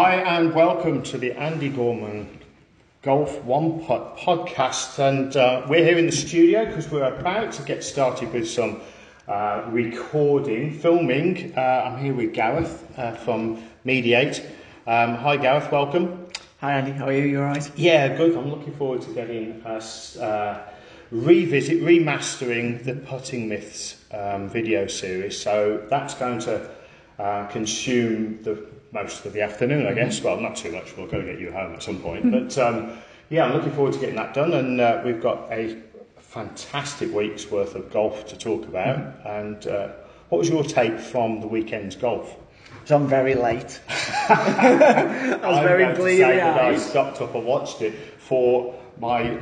Hi, and welcome to the Andy Gorman Golf One Putt podcast. And uh, we're here in the studio because we're about to get started with some uh, recording, filming. Uh, I'm here with Gareth uh, from Mediate. Um, hi, Gareth, welcome. Hi Andy, how are you? You alright? Yeah, good. I'm looking forward to getting us uh, revisit, remastering the Putting Myths um, video series. So that's going to uh, consume the most of the afternoon, I guess. Well, not too much. We'll go get you home at some point. but um, yeah, I'm looking forward to getting that done. And uh, we've got a fantastic week's worth of golf to talk about. And uh, what was your take from the weekend's golf? So I'm very late. I was I'm very bleary I stopped up and watched it for my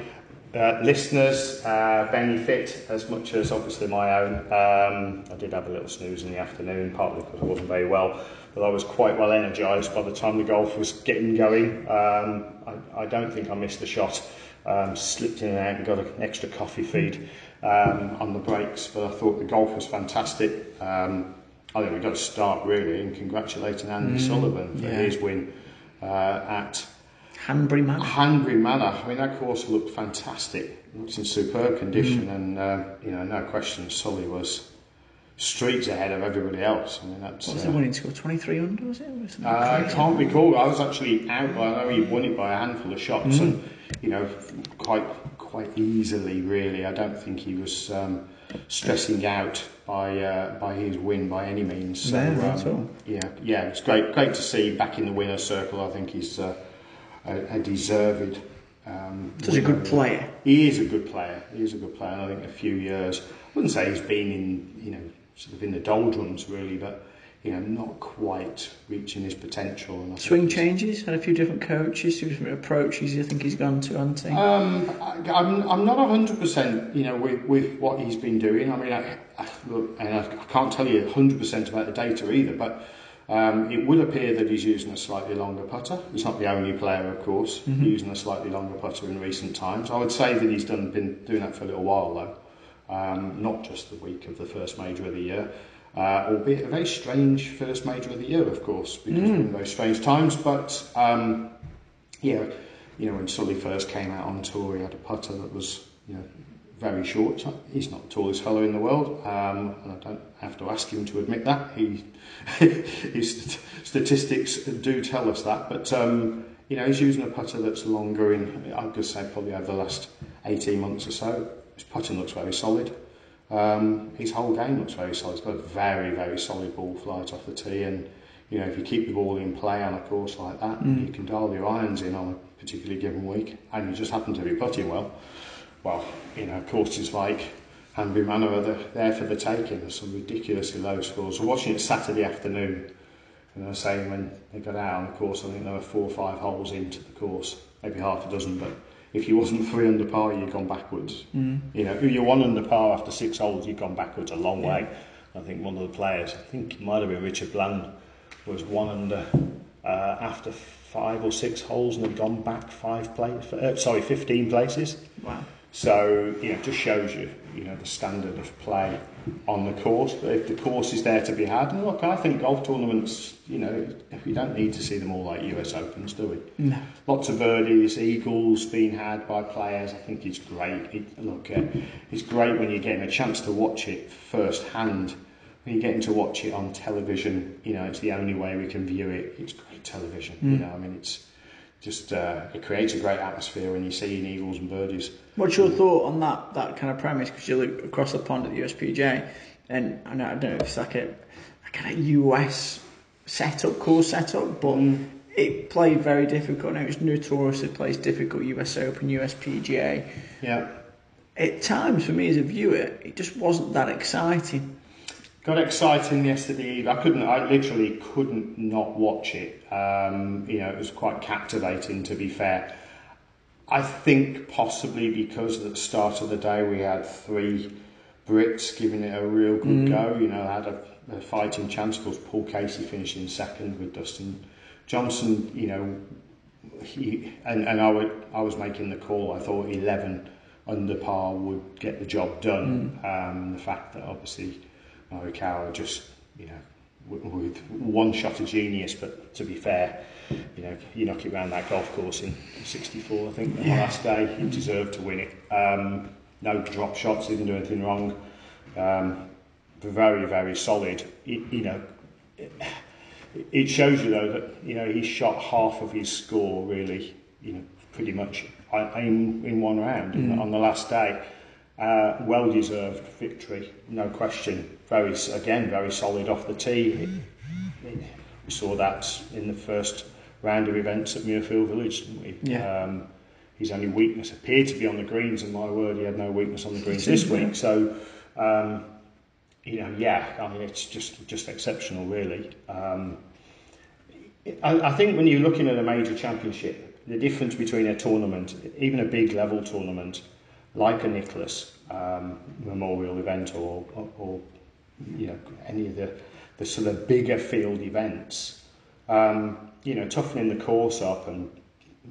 uh, listeners' uh, benefit as much as obviously my own. Um, I did have a little snooze in the afternoon, partly because I wasn't very well, but I was quite well energised by the time the golf was getting going. Um, I, I don't think I missed a shot. Um, slipped in and out and got an extra coffee feed um, on the breaks, but I thought the golf was fantastic. Um, I think we've got to start really in congratulating Andy Sullivan for yeah. his win uh, at Hanbury man. Hanbury Manor. I mean, that course looked fantastic. Looks in superb condition, and uh, you know, no question, Sully was streets ahead of everybody else. I mean, that's. What was uh, it winning score? 23 under, was it? Something uh, I can't recall. I was actually out. I know he won it by a handful of shots, and you know, quite quite easily. Really, I don't think he was um, stressing out by uh, by his win by any means. So, No, not at um, all. yeah, yeah, it's great great to see back in the winner's circle. I think he's uh, a, a deserved. Um, Such a good player. He is a good player. He is a good player. And I think a few years. I wouldn't say he's been in, you know, sort of in the doldrums really, but you know, not quite reaching his potential. And I Swing changes, had a few different coaches, two different approaches I think he's gone to, hasn't he? Um, I, I'm, I'm not 100%, you know, with, with what he's been doing. I mean, I, I, look, and I, can't tell you 100% about the data either, but um, it would appear that he's using a slightly longer putter. He's not the only player, of course, using a slightly longer putter in recent times. I would say that he's done been doing that for a little while, though. Um, not just the week of the first major of the year, uh, albeit a very strange first major of the year, of course, because we're in very strange times. But um, yeah, you know, when Sully first came out on tour, he had a putter that was, you know, very short. He's not the tallest fellow in the world, um, and I don't have to ask him to admit that. He, his statistics do tell us that. But um, you know, he's using a putter that's longer. In I'd just say probably over the last 18 months or so. His putting looks very solid. Um, his whole game looks very solid. He's got a very, very solid ball flight off the tee, and you know if you keep the ball in play on a course like that, you can dial your irons in on a particularly given week, and you just happen to be putting well. Well, you know, courses like Hanbury Manor are there for the taking. There's some ridiculously low scores. I was watching it Saturday afternoon, and I was saying when they got out on the course, I think there were four or five holes into the course, maybe half a dozen, but if you wasn't three under par, you'd gone backwards. Mm. You know, if you're one under par after six holes, you've gone backwards a long way. I think one of the players, I think it might have been Richard Bland, was one under uh, after five or six holes and had gone back five places, uh, sorry, 15 places. Wow. So, you know, it just shows you, you know, the standard of play on the course. But if the course is there to be had, and look, I think golf tournaments, you know, we don't need to see them all like US Opens, do we? No. Lots of birdies, eagles being had by players. I think it's great. It, look, uh, it's great when you're getting a chance to watch it firsthand. When you're getting to watch it on television, you know, it's the only way we can view it. It's great television. You know, I mean, it's just uh, it creates a great atmosphere when you see eagles and birdies. What's your thought on that that kind of premise? Because you look across the pond at the USPGA, and I, know, I don't know if it's like a, a kind of US setup, course setup, but it played very difficult. Now it's notoriously plays difficult US Open, USPGA. Yeah. At times, for me as a viewer, it just wasn't that exciting. Got exciting yesterday evening. I couldn't. I literally couldn't not watch it. Um, you know, it was quite captivating. To be fair, I think possibly because at the start of the day we had three Brits giving it a real good go. You know, had a, a fighting chance. Of course, Paul Casey finishing second with Dustin Johnson. You know, he and, and I would I was making the call. I thought eleven under par would get the job done. Um, the fact that obviously Morikawa just you know with, one shot of genius. But to be fair, you know, you knock it around that golf course in 64, I think, on the last day, he deserved to win it. Um, no drop shots, didn't do anything wrong. Um, very, very solid. It, you know, it, it shows you though that you know he shot half of his score really, you know, pretty much in in one round mm. on the last day. Uh, well deserved victory, no question. Very again, very solid off the tee. we saw that in the first round of events at Muirfield Village, didn't we? Yeah. Um, his only weakness appeared to be on the greens, and my word, he had no weakness on the greens this week. So, um, you know, yeah, I mean, it's just just exceptional, really. Um, I, I think when you're looking at a major championship, the difference between a tournament, even a big level tournament, like a Nicklaus um, Memorial event or, or, or you know any of the, the sort of bigger field events, um, you know, toughening the course up and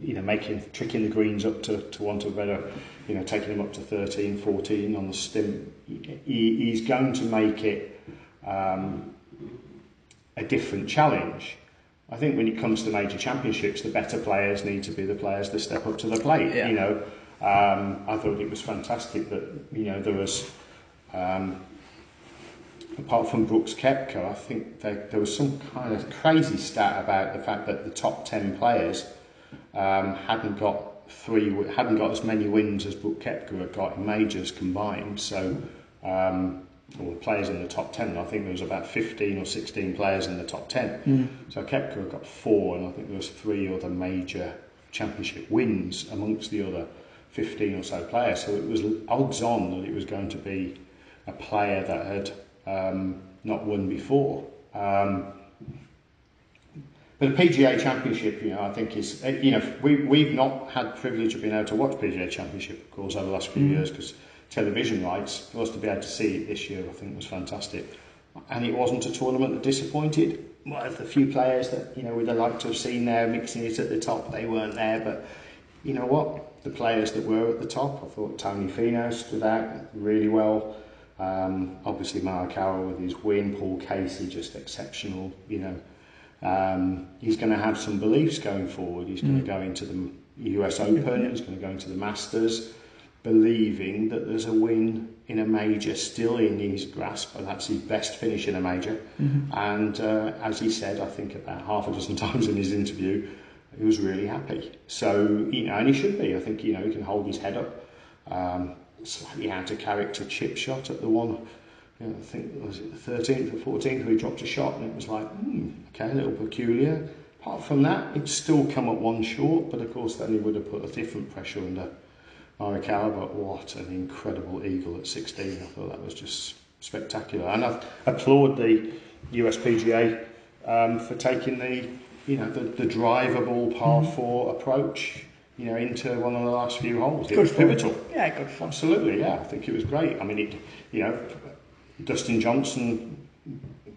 you know making tricking the greens up to, to want a better, you know, taking them up to 13, 14 on the stimp. He, he's going to make it um, a different challenge. I think when it comes to major championships, the better players need to be the players that step up to the plate. Yeah. You know, um, I thought it was fantastic that you know there was, um, apart from Brooks Koepka, I think there, there was some kind of crazy stat about the fact that the top ten players um, hadn't got three, hadn't got as many wins as Brooks Koepka had got in majors combined. So. Um, or the players in the top 10. I think there was about 15 or 16 players in the top 10. Mm. So Koepka got four, and I think there was three other major championship wins amongst the other 15 or so players. So it was odds on that it was going to be a player that had um, not won before. Um, but the PGA Championship, you know, I think is, eh, you know, we, we've not had the privilege of being able to watch PGA Championship, of course, over the last few mm. years because television rights, for us to be able to see it this year, I think was fantastic. And it wasn't a tournament that disappointed. Well, the few players that, you know, we'd have liked to have seen there mixing it at the top, they weren't there. But you know what? The players that were at the top, I thought Tony Finau stood out really well. Um, obviously, Morikawa with his win, Paul Casey just exceptional. You know, um, he's going to have some beliefs going forward. He's going to go into the US Open. He's going to go into the Masters, believing that there's a win in a major still in his grasp, and that's his best finish in a major. Mm-hmm. And uh, as he said, I think about half a dozen times in his interview, he was really happy. So, you know, and he should be. I think, you know, he can hold his head up. Um, slightly out of character chip shot at the one, you know, I think, was it the 13th or 14th, where he dropped a shot and it was like, hmm, okay, a little peculiar. Apart from that, it's still come up one short, but of course then he would have put a different pressure under Morikawa, but what an incredible eagle at 16. I thought that was just spectacular. And I applaud the USPGA um, for taking the you know, the, the drivable par mm. four approach, you know, into one of the last few holes. It was fun. pivotal. Yeah, good fun. Absolutely, yeah. I think it was great. I mean, it, you know, Dustin Johnson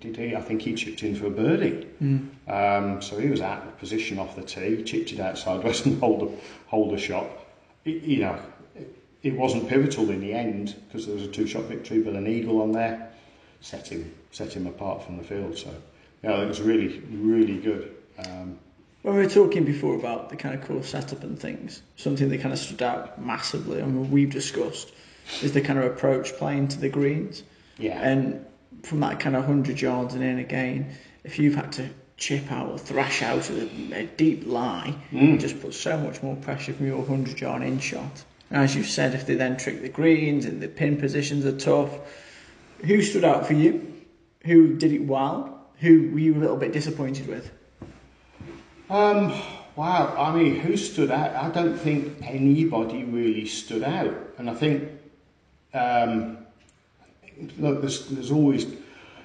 did he? I think he chipped in for a birdie. Mm. Um, so he was out of position off the tee, chipped it out sideways and hold a, hold a shot. It, you know, it, it wasn't pivotal in the end because there was a two-shot victory, but an eagle on there set him set him apart from the field. So yeah, it was really really good. Um, when we were talking before about the kind of course setup and things, something that kind of stood out massively and we've discussed is the kind of approach playing to the greens. Yeah. And from that kind of 100 yards and in again, if you've had to chip out or thrash out a, a deep lie, mm. it just puts so much more pressure from your 100 yard in shot. And as you've said, if they then trick the greens and the pin positions are tough, who stood out for you? Who did it well? Who were you a little bit disappointed with? Um, wow, I mean, who stood out? I don't think anybody really stood out. And I think, um, look, there's, there's always a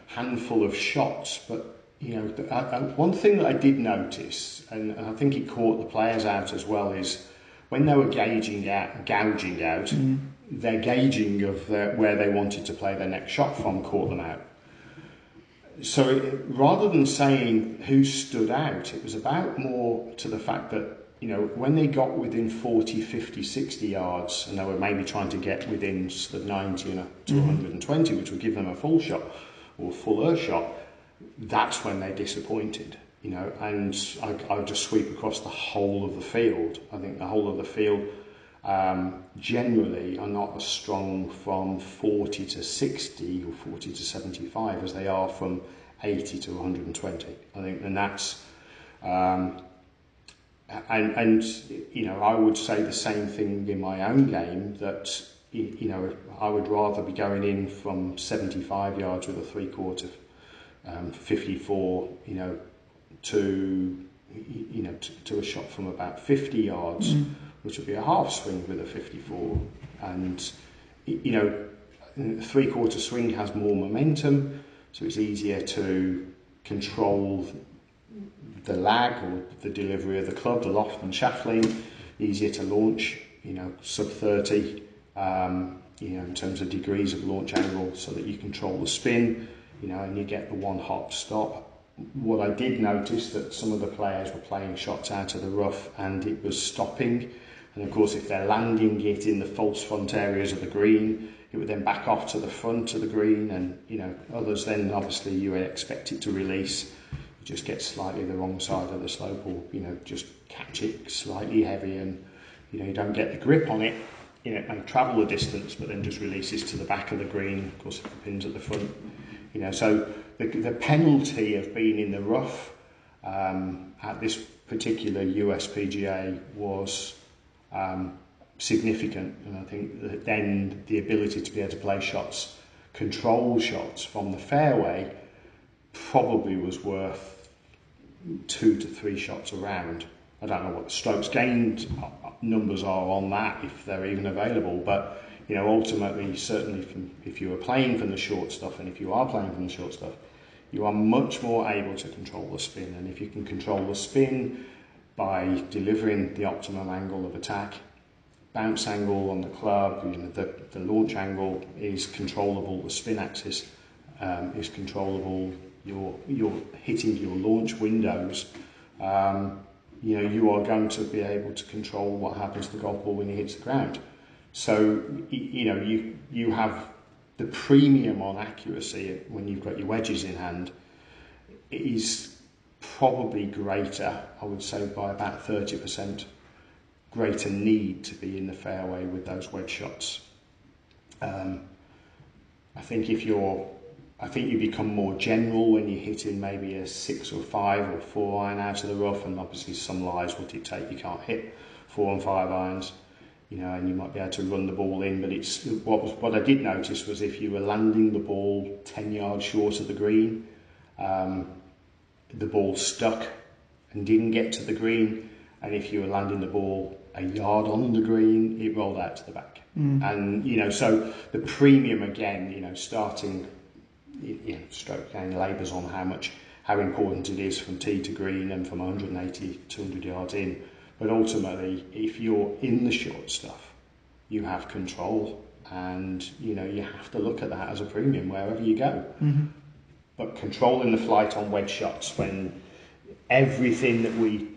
handful of shots, but, you know, I, I, one thing that I did notice, and, and I think it caught the players out as well, is when they were gauging out, gouging out, mm. their gauging of their, where they wanted to play their next shot from caught them out so it, rather than saying who stood out, it was about more to the fact that you know when they got within 40, 50, 60 yards, and they were maybe trying to get within the 90 and to mm-hmm. 120, which would give them a full shot or fuller shot. that's when they're disappointed. You know, and I, I would just sweep across the whole of the field. I think the whole of the field um, generally are not as strong from 40 to 60 or 40 to 75 as they are from 80 to 120. I think, and that's, um, and, and, you know, I would say the same thing in my own game that, you know, I would rather be going in from 75 yards with a three quarter, um, 54, you know, to, you know, to, to a shot from about 50 yards. Mm which would be a half swing with a 54. And, you know, three quarter swing has more momentum, so it's easier to control the lag or the delivery of the club, the loft and shaft lean, easier to launch, you know, sub 30, um, you know, in terms of degrees of launch angle so that you control the spin, you know, and you get the one hop stop. What I did notice that some of the players were playing shots out of the rough and it was stopping and of course, if they're landing it in the false front areas of the green, it would then back off to the front of the green, and you know others. Then obviously you expect it to release. You just get slightly the wrong side of the slope, or you know just catch it slightly heavy, and you know you don't get the grip on it. You know, and travel the distance, but then just releases to the back of the green. Of course, if the pin's at the front, you know. So the, the penalty of being in the rough um, at this particular USPGA was um, significant. And I think then the ability to be able to play shots, control shots from the fairway, probably was worth two to three shots around. I don't know what the strokes gained numbers are on that, if they're even available, but you know, ultimately, certainly, from, if you are playing from the short stuff, and if you are playing from the short stuff, you are much more able to control the spin. And if you can control the spin, by delivering the optimum angle of attack. Bounce angle on the club, you know, the, the launch angle is controllable, the spin axis um, is controllable, you're, you're hitting your launch windows. Um, you know, you are going to be able to control what happens to the golf ball when it hits the ground. So, you know, you, you have the premium on accuracy when you've got your wedges in hand is probably greater, I would say by about 30% greater need to be in the fairway with those wedge shots. Um, I think if you're, I think you become more general when you're hitting maybe a six or five or four iron out of the rough, and obviously some lies will dictate you can't hit four and five irons, you know, and you might be able to run the ball in. But it's what was what I did notice was if you were landing the ball ten yards short of the green, um, the ball stuck and didn't get to the green. And if you were landing the ball a yard on the green, it rolled out to the back. Mm. And, you know, so the premium again, you know, starting, you know, stroke gain labours on how much, how important it is from tee to green and from 180, 200 yards in. But ultimately, if you're in the short stuff, you have control and, you know, you have to look at that as a premium wherever you go. Mm-hmm but controlling the flight on wedge shots when everything that we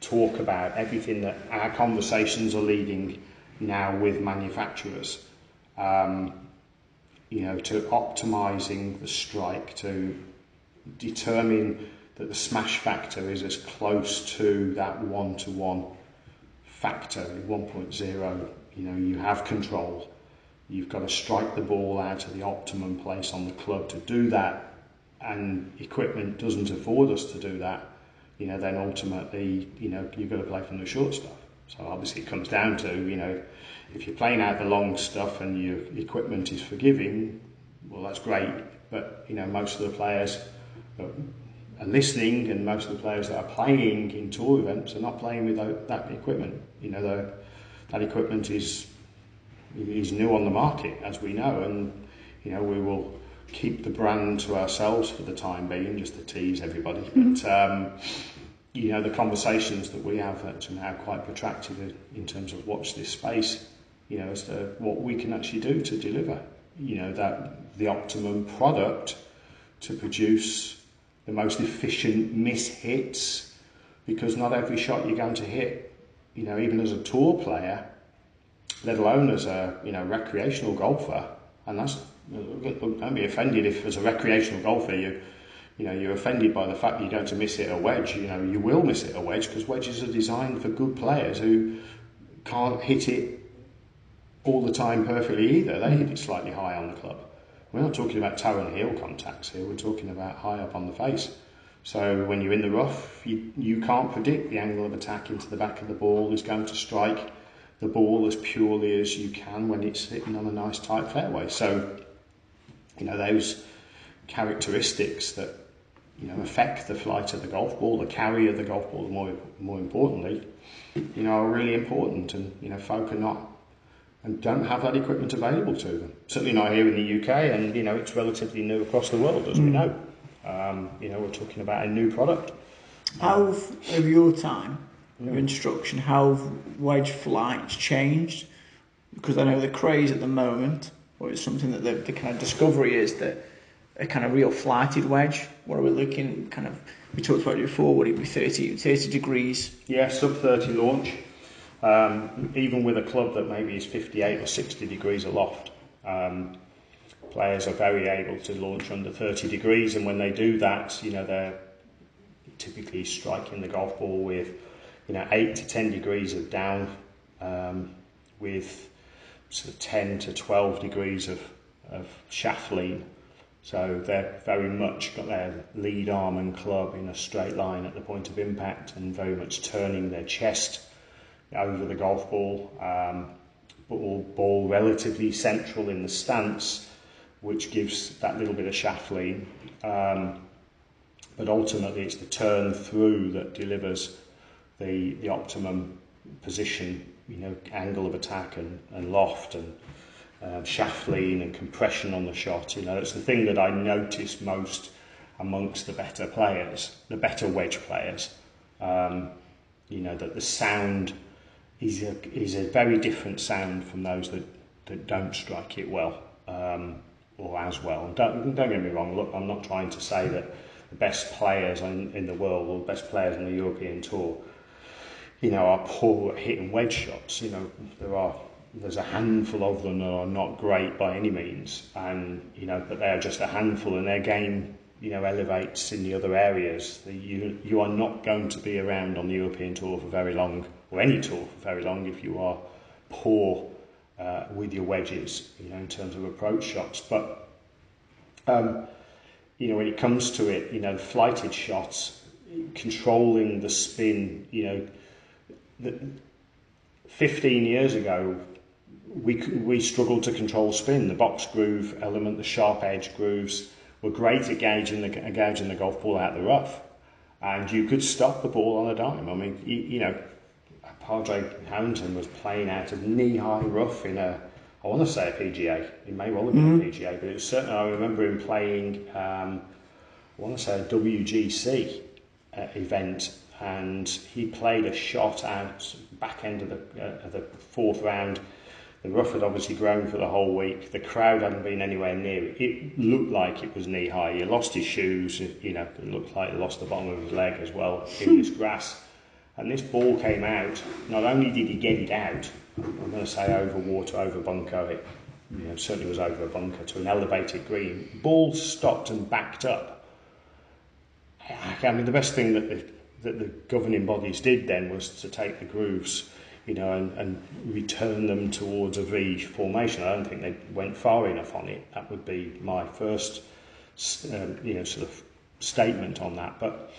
talk about, everything that our conversations are leading now with manufacturers, um, you know, to optimizing the strike, to determine that the smash factor is as close to that one to one factor, 1.0. You know, you have control. You've got to strike the ball out of the optimum place on the club to do that and equipment doesn't afford us to do that, you know, then ultimately, you know, you've got to play from the short stuff. So obviously it comes down to, you know, if you're playing out the long stuff and your equipment is forgiving, well, that's great. But, you know, most of the players are listening and most of the players that are playing in tour events are not playing with that equipment. You know, the, that equipment is, is new on the market, as we know, and, you know, we will keep the brand to ourselves for the time being, just to tease everybody. Mm-hmm. But um, you know, the conversations that we have are now quite protracted in terms of watch this space. You know, as to what we can actually do to deliver. You know, that the optimum product to produce the most efficient miss hits, because not every shot you're going to hit. You know, even as a tour player, let alone as a you know recreational golfer, and that's don't be offended if as a recreational golfer you you know, you're offended by the fact that you're going to miss it a wedge. You know, you will miss it a wedge because wedges are designed for good players who can't hit it all the time perfectly either. They hit it slightly high on the club. We're not talking about toe and heel contacts here. We're talking about high up on the face. So when you're in the rough, you, you can't predict the angle of attack into the back of the ball is going to strike the ball as purely as you can when it's sitting on a nice tight fairway. So, you know, those characteristics that, you know, affect the flight of the golf ball, the carry of the golf ball, more, more importantly, you know, are really important. And, you know, folk are not and don't have that equipment available to them. Certainly not here in the UK, and you know it's relatively new across the world, as mm. we hmm. know. Um, you know, we're talking about a new product. How of your time, your instruction, how have wedge flights changed? Because I know the craze at the moment, or it's something that the, the kind of discovery is that a kind of real flighted wedge. What are we looking? Kind of we talked about it before. Would it be 30, 30 degrees? Yeah, sub thirty launch. Um, even with a club that maybe is 58 or 60 degrees aloft, um, players are very able to launch under 30 degrees, and when they do that, you know they're typically striking the golf ball with you know 8 to 10 degrees of down, um, with sort of 10 to 12 degrees of, of shaft lean. So they're very much got their lead arm and club in a straight line at the point of impact and very much turning their chest over the golf ball, um, ball, ball relatively central in the stance, which gives that little bit of shaft lean. Um, but ultimately, it's the turn through that delivers the, the optimum position, you know, angle of attack and, and loft and uh, shaft lean and compression on the shot. You know, it's the thing that I notice most amongst the better players, the better wedge players. Um, you know, that the sound is a, is a very different sound from those that, that don't strike it well um, or as well. And don't, don't get me wrong, look, I'm not trying to say that the best players in, in the world or the best players on the European Tour, you know, are poor at hitting wedge shots. You know, there are there's a handful of them that are not great by any means, and you know, but they are just a handful, and their game you know elevates in the other areas. You you are not going to be around on the European tour for very long, or any tour for very long, if you are poor uh, with your wedges, you know, in terms of approach shots. But um, you know, when it comes to it, you know, flighted shots, controlling the spin, you know, the, 15 years ago, we we struggled to control spin. The box groove element, the sharp edge grooves were great at gauging the, gauging the golf ball out the rough. And you could stop the ball on a dime. I mean, you, you know, Padraig Harrington was playing out of knee-high rough in a, I want to say a PGA. It may well have been mm-hmm. a PGA, but it was certainly, I remember him playing, um, I want to say a WGC uh, event, and he played a shot out back end of the, uh, of the fourth round the rough had obviously grown for the whole week. The crowd hadn't been anywhere near it. It looked like it was knee high. He lost his shoes. You know, it looked like he lost the bottom of his leg as well in this grass. And this ball came out. Not only did he get it out, I'm going to say over water, over bunker. It you know, certainly was over a bunker to an elevated green. Ball stopped and backed up. I mean, the best thing that the, that the governing bodies did then was to take the grooves you know, and, and return them towards a V formation. I don't think they went far enough on it. That would be my first, um, you know, sort of statement on that. But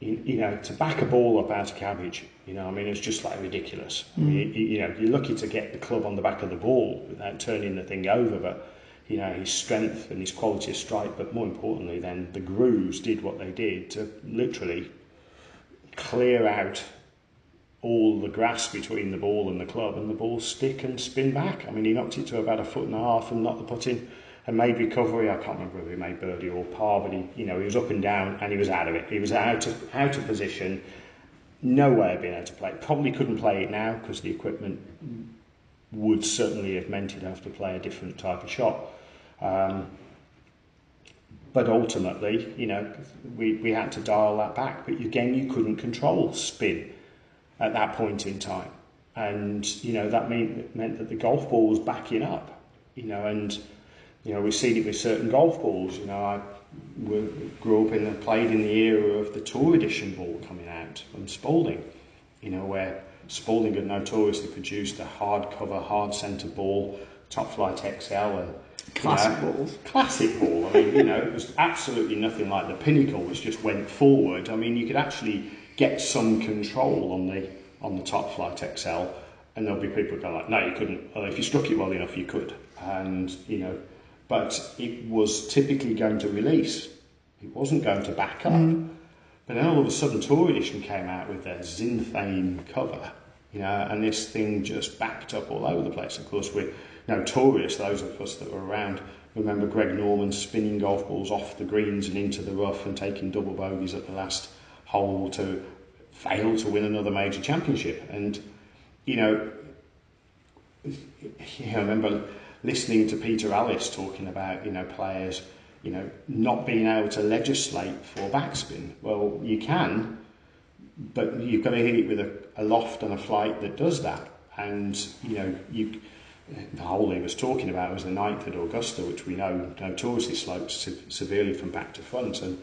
you, you know, to back a ball up out of cabbage, you know, I mean, it's just like ridiculous. Mm. I mean, you, you know, you're lucky to get the club on the back of the ball without turning the thing over, but you know, his strength and his quality of strike, but more importantly, then the grooves did what they did to literally clear out all the grass between the ball and the club, and the ball stick and spin back. I mean, he knocked it to about a foot and a half and knocked the putt in and made recovery. I can't remember whether he made birdie or par, but he, you know, he was up and down and he was out of it. He was out of out of position. No way of being able to play. Probably couldn't play it now because the equipment would certainly have meant he'd have to play a different type of shot. Um, but ultimately, you know, we, we had to dial that back. But again, you couldn't control spin at that point in time. And, you know, that mean, meant that the golf ball was backing up, you know, and you know, we've seen it with certain golf balls. You know, I grew up in and played in the era of the Tour Edition ball coming out from Spalding, you know, where Spalding had notoriously produced a hardcover, hard centre ball, Top-Flite XL, and classic you know, balls. Classic ball. I mean, you know, it was absolutely nothing like the pinnacle, which just went forward. I mean, you could actually get some control on the on the Top-Flite XL, and there'll be people go like, no, you couldn't. Well, if you struck it well enough, you could. And you know, but it was typically going to release. It wasn't going to back up. Mm. But then all of a sudden, Tour Edition came out with their Zinthane cover, you know, and this thing just backed up all over the place. Of course, we're notorious, those of us that were around, remember Greg Norman spinning golf balls off the greens and into the rough and taking double bogeys at the last hole to fail to win another major championship. And, you know, I remember listening to Peter Alliss talking about, you know, players, you know, not being able to legislate for backspin. Well, you can, but you've got to hit it with a, a loft and a flight that does that. And, you know, you the hole he was talking about was the ninth at Augusta, which we know notoriously slopes se- severely from back to front, and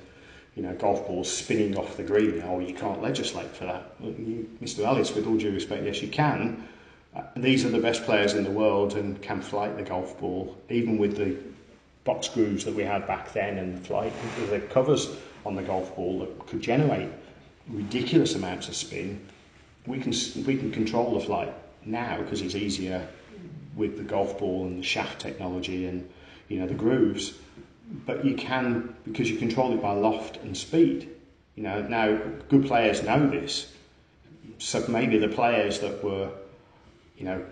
you know golf balls spinning off the green. Oh, you can't legislate for that, you, Mr. Alliss, With all due respect, yes, you can. Uh, these are the best players in the world and can flight the golf ball, even with the box grooves that we had back then and the flight, the covers on the golf ball that could generate ridiculous amounts of spin. We can we can control the flight now because it's easier with the golf ball and the shaft technology and you know the grooves, but you can because you control it by loft and speed. You know now good players know this, so maybe the players that were, you know,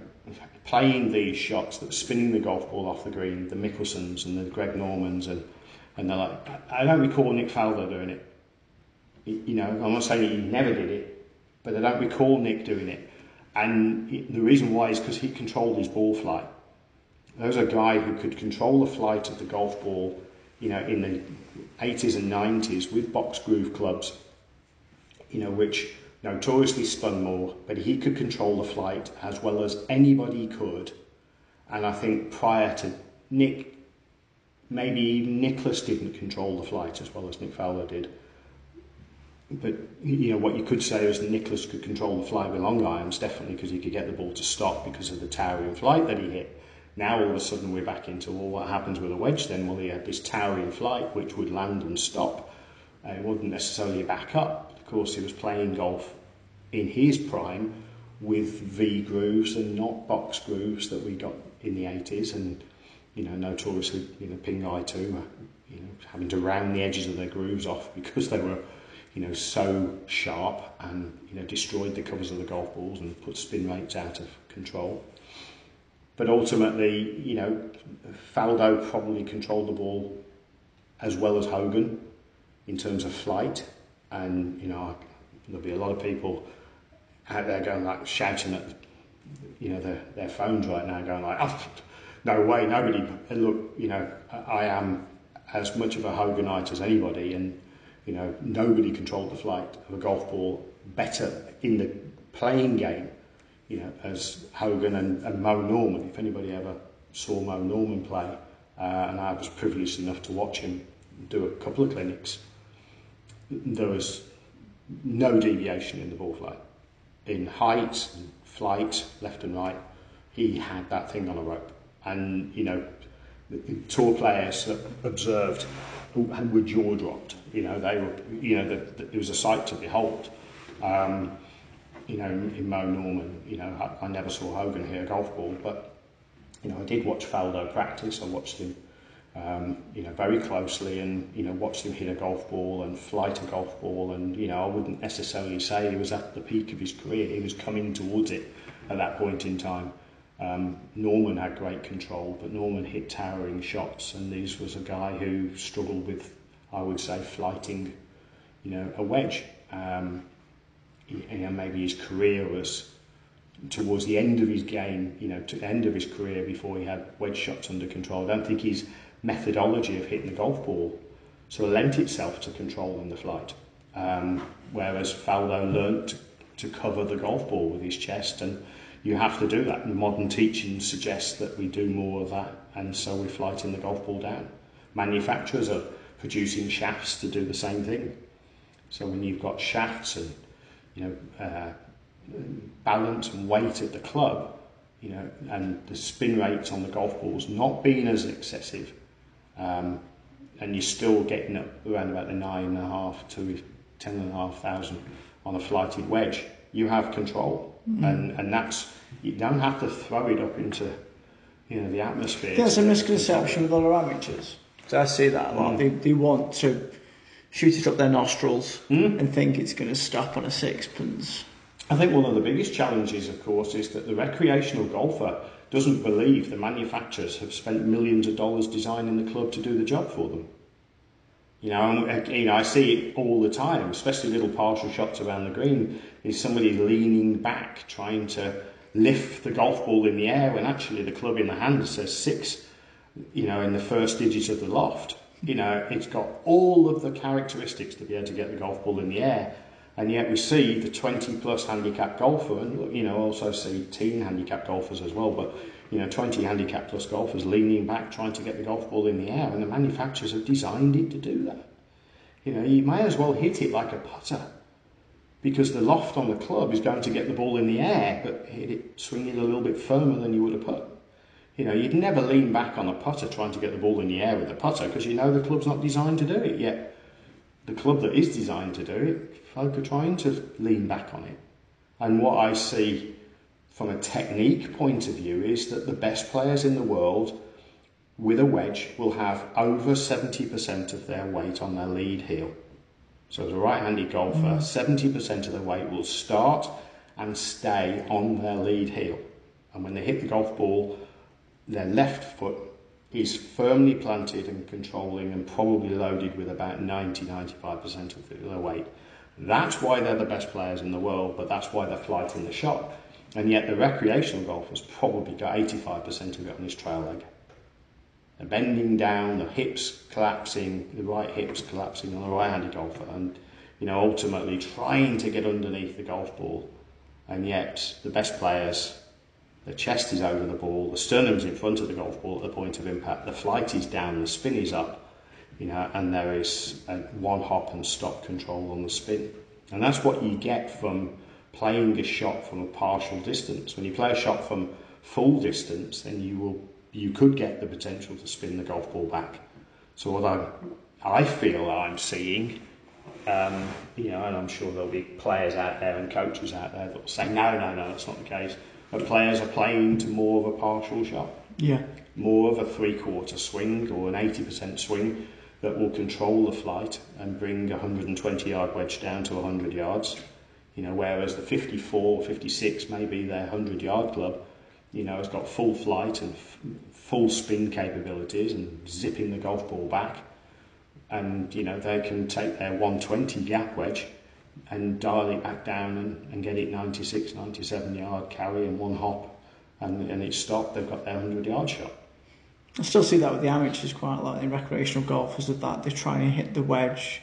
playing these shots that spinning the golf ball off the green, the Mickelsons and the Greg Normans and and they're like, I don't recall Nick Faldo doing it. You know, I'm not saying he never did it, but I don't recall Nick doing it. And the reason why is because he controlled his ball flight. There was a guy who could control the flight of the golf ball, you know, in the 80s and 90s with box groove clubs, you know, which notoriously spun more, but he could control the flight as well as anybody could. And I think prior to Nick, maybe even Nicklaus didn't control the flight as well as Nick Faldo did but you know what you could say is Nicklaus could control the flight with long irons, definitely because he could get the ball to stop because of the towering flight that he hit. Now all of a sudden we're back into well, what happens with a wedge then? Well, he had this towering flight which would land and stop. Uh, it wouldn't necessarily back up. Of course, he was playing golf in his prime with V grooves and not box grooves that we got in the 80s, and you know notoriously, you know, Ping Eye 2, you know, having to round the edges of their grooves off because they were you know, so sharp and, you know, destroyed the covers of the golf balls and put spin rates out of control. But ultimately, you know, Faldo probably controlled the ball as well as Hogan in terms of flight. And, you know, there'll be a lot of people out there going like shouting at, you know, their, their phones right now going like, oh, no way, nobody, look, you know, I am as much of a Hoganite as anybody and you know, nobody controlled the flight of a golf ball better in the playing game, you know, as Hogan and, and Moe Norman. If anybody ever saw Moe Norman play, uh, and I was privileged enough to watch him do a couple of clinics, there was no deviation in the ball flight. In height, and flight, left and right, he had that thing on a rope. And, you know, tour players observed were jaw dropped. You know, they were, you know, the, the, it was a sight to behold. Um, you know, in, Moe Norman, you know, I, I never saw Hogan hit a golf ball, but, you know, I did watch Faldo practice. I watched him, um, you know, very closely and, you know, watched him hit a golf ball and flight a golf ball. And, you know, I wouldn't necessarily say he was at the peak of his career. He was coming towards it at that point in time. Um, Norman had great control, but Norman hit towering shots, and this was a guy who struggled with, I would say, flighting, you know, a wedge. Um, you know, maybe his career was towards the end of his game, you know, to the end of his career before he had wedge shots under control. I don't think his methodology of hitting the golf ball sort of lent itself to control controlling the flight. Um, whereas Faldo learnt to, to cover the golf ball with his chest and you have to do that. Modern teaching suggests that we do more of that, and so we're flighting the golf ball down. Manufacturers are producing shafts to do the same thing. So when you've got shafts and you know uh, balance and weight of the club, you know, and the spin rates on the golf balls not being as excessive, um, and you're still getting up around about the nine and a half to ten and a half thousand on a flighted wedge, you have control, mm-hmm. and and that's you don't have to throw it up into you know the atmosphere. There's a misconception with other amateurs. So I see that a lot. Mm. They they want to shoot it up their nostrils mm. and think it's going to stop on a sixpence. I think one of the biggest challenges, of course, is that the recreational golfer doesn't believe the manufacturers have spent millions of dollars designing the club to do the job for them. You know, and, you know, I see it all the time, especially little partial shots around the green. Is somebody leaning back, trying to lift the golf ball in the air when actually the club in the hand says six, you know, in the first digits of the loft. You know, it's got all of the characteristics to be able to get the golf ball in the air. And yet we see the 20 plus handicap golfer, and you know, also see teen handicap golfers as well, but you know, 20 handicap plus golfers leaning back trying to get the golf ball in the air, and the manufacturers have designed it to do that. You know, you may as well hit it like a putter because the loft on the club is going to get the ball in the air, but hit it, swing it a little bit firmer than you would have put. You know, you'd never lean back on a putter trying to get the ball in the air with a putter because you know the club's not designed to do it yet. The club that is designed to do it, folk are trying to lean back on it. And what I see from a technique point of view is that the best players in the world with a wedge will have over 70% of their weight on their lead heel. So as a right-handed golfer, mm. 70% of the weight will start and stay on their lead heel. And when they hit the golf ball, their left foot is firmly planted and controlling and probably loaded with about 90-95% of their weight. That's why they're the best players in the world, but that's why they're flighting the shot. And yet the recreational golfer's probably got 85% of it on his trail leg. The bending down, the hips collapsing, the right hips collapsing on the right-handed golfer, and you know ultimately trying to get underneath the golf ball, and yet the best players, the chest is over the ball, the sternum's in front of the golf ball at the point of impact, the flight is down, the spin is up, you know, and there is one hop and stop control on the spin, and that's what you get from playing a shot from a partial distance. When you play a shot from full distance, then you will you could get the potential to spin the golf ball back. So what I, I feel I'm seeing, um, you know, and I'm sure there'll be players out there and coaches out there that will say, no, no, no, that's not the case. But players are playing to more of a partial shot. Yeah. More of a three-quarter swing or an 80% swing that will control the flight and bring a 120-yard wedge down to 100 yards. You know, whereas the 54, 56, maybe their 100-yard club, you know, has got full flight and f- full spin capabilities and zipping the golf ball back. And, you know, they can take their 120 gap wedge and dial it back down and, and get it 96, 97 yard carry in one hop and, and it's stopped. They've got their 100 yard shot. I still see that with the amateurs quite a lot in recreational golfers that they try and hit the wedge,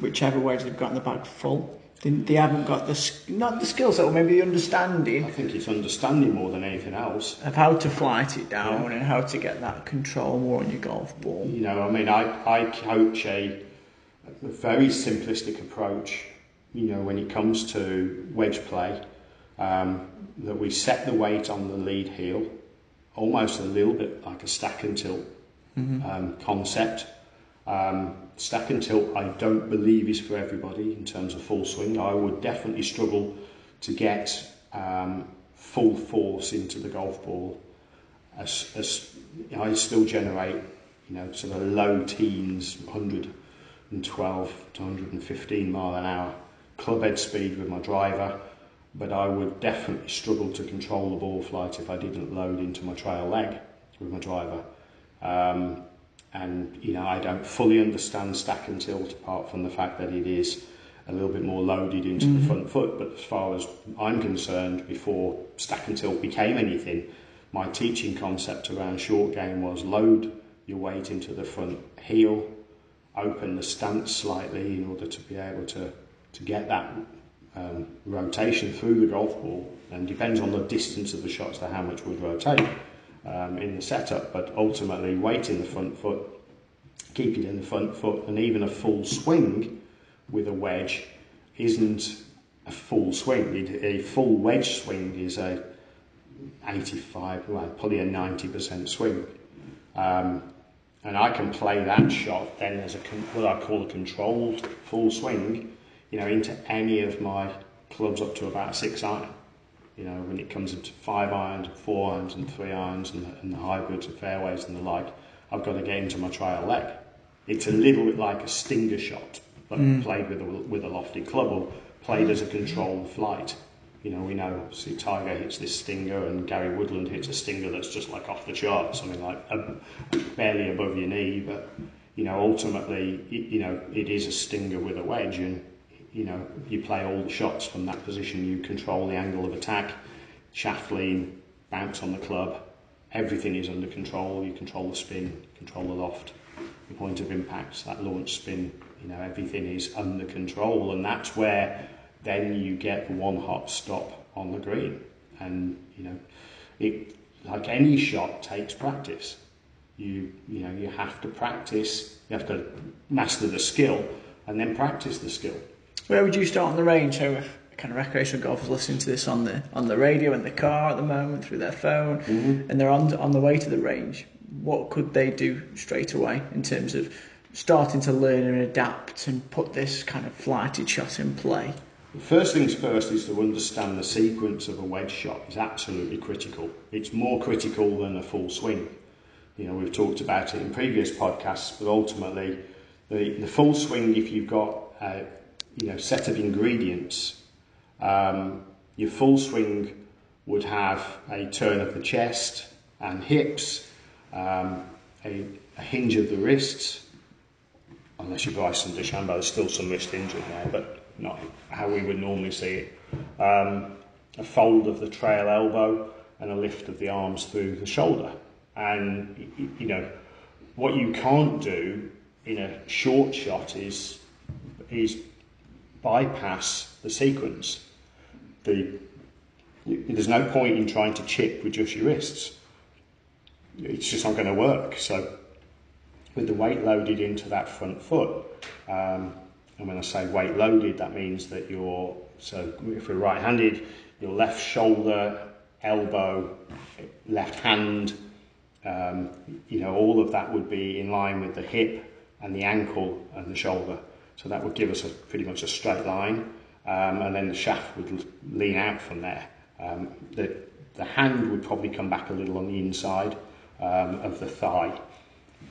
whichever wedge they've got in the bag full they, they haven't got the not the skill set or maybe the understanding. I think it's understanding more than anything else of how to flight it down yeah. and how to get that control more on your golf ball. You know, I mean, I I coach a, a very simplistic approach. You know, when it comes to wedge play, um, that we set the weight on the lead heel, almost a little bit like a stack and tilt mm-hmm. um, concept. Um, stack and tilt, I don't believe is for everybody in terms of full swing. I would definitely struggle to get um, full force into the golf ball. As, as I still generate, you know, sort of low teens, 112 to 115 mile an hour club head speed with my driver, but I would definitely struggle to control the ball flight if I didn't load into my trail leg with my driver. Um, and you know I don't fully understand stack and tilt apart from the fact that it is a little bit more loaded into mm-hmm. the front foot. But as far as I'm concerned before stack and tilt became anything my teaching concept around short game was load your weight into the front heel open the stance slightly in order to be able to to get that um, rotation through the golf ball, and depends on the distance of the shots to how much would rotate um, in the setup. But ultimately, weight in the front foot, keep it in the front foot, and even a full swing with a wedge isn't a full swing. A full wedge swing is a 85, well, probably a 90% swing. Um, and I can play that shot then as a what I call a controlled full swing, you know, into any of my clubs up to about a six iron. You know, when it comes into five irons, four irons, and three irons, and the, and the hybrids and fairways and the like, I've got to get into my trail leg. It's a little bit like a stinger shot, but mm. played with a, with a lofty club or played as a controlled flight. You know, we know obviously Tiger hits this stinger and Gary Woodland hits a stinger that's just like off the chart, something like a, barely above your knee. But you know, ultimately, you know, it is a stinger with a wedge, and you know, you play all the shots from that position. You control the angle of attack, shaft lean, bounce on the club. Everything is under control. You control the spin, control the loft, the point of impact, that launch spin. You know, everything is under control, and that's where then you get the one hot stop on the green. And, you know, it, like any shot takes practice. You, you know, you have to practice, you have to master the skill and then practice the skill. Where would you start on the range? So if kind of recreational golfers listening to this on the on the radio in the car at the moment through their phone mm-hmm. and they're on on the way to the range, what could they do straight away in terms of starting to learn and adapt and put this kind of flighted shot in play? The First things first is to understand the sequence of a wedge shot is absolutely critical. It's more critical than a full swing. You know, we've talked about it in previous podcasts, but ultimately, the, the full swing, if you've got a you know, set of ingredients, um, your full swing would have a turn of the chest and hips, um, a, a hinge of the wrists, unless you Bryson DeChambeau, there's still some wrist hinge in there, but not how we would normally see it. Um, a fold of the trail elbow and a lift of the arms through the shoulder. And, you know, what you can't do in a short shot is, is bypass the sequence. The, there's no point in trying to chip with just your wrists. It's just not going to work. So, with the weight loaded into that front foot, um, and when I say weight loaded, that means that your so if we're right-handed, your left shoulder, elbow, left hand, um, you know, all of that would be in line with the hip and the ankle and the shoulder. So that would give us a, pretty much a straight line, um, and then the shaft would lean out from there. Um, the, the hand would probably come back a little on the inside um, of the thigh.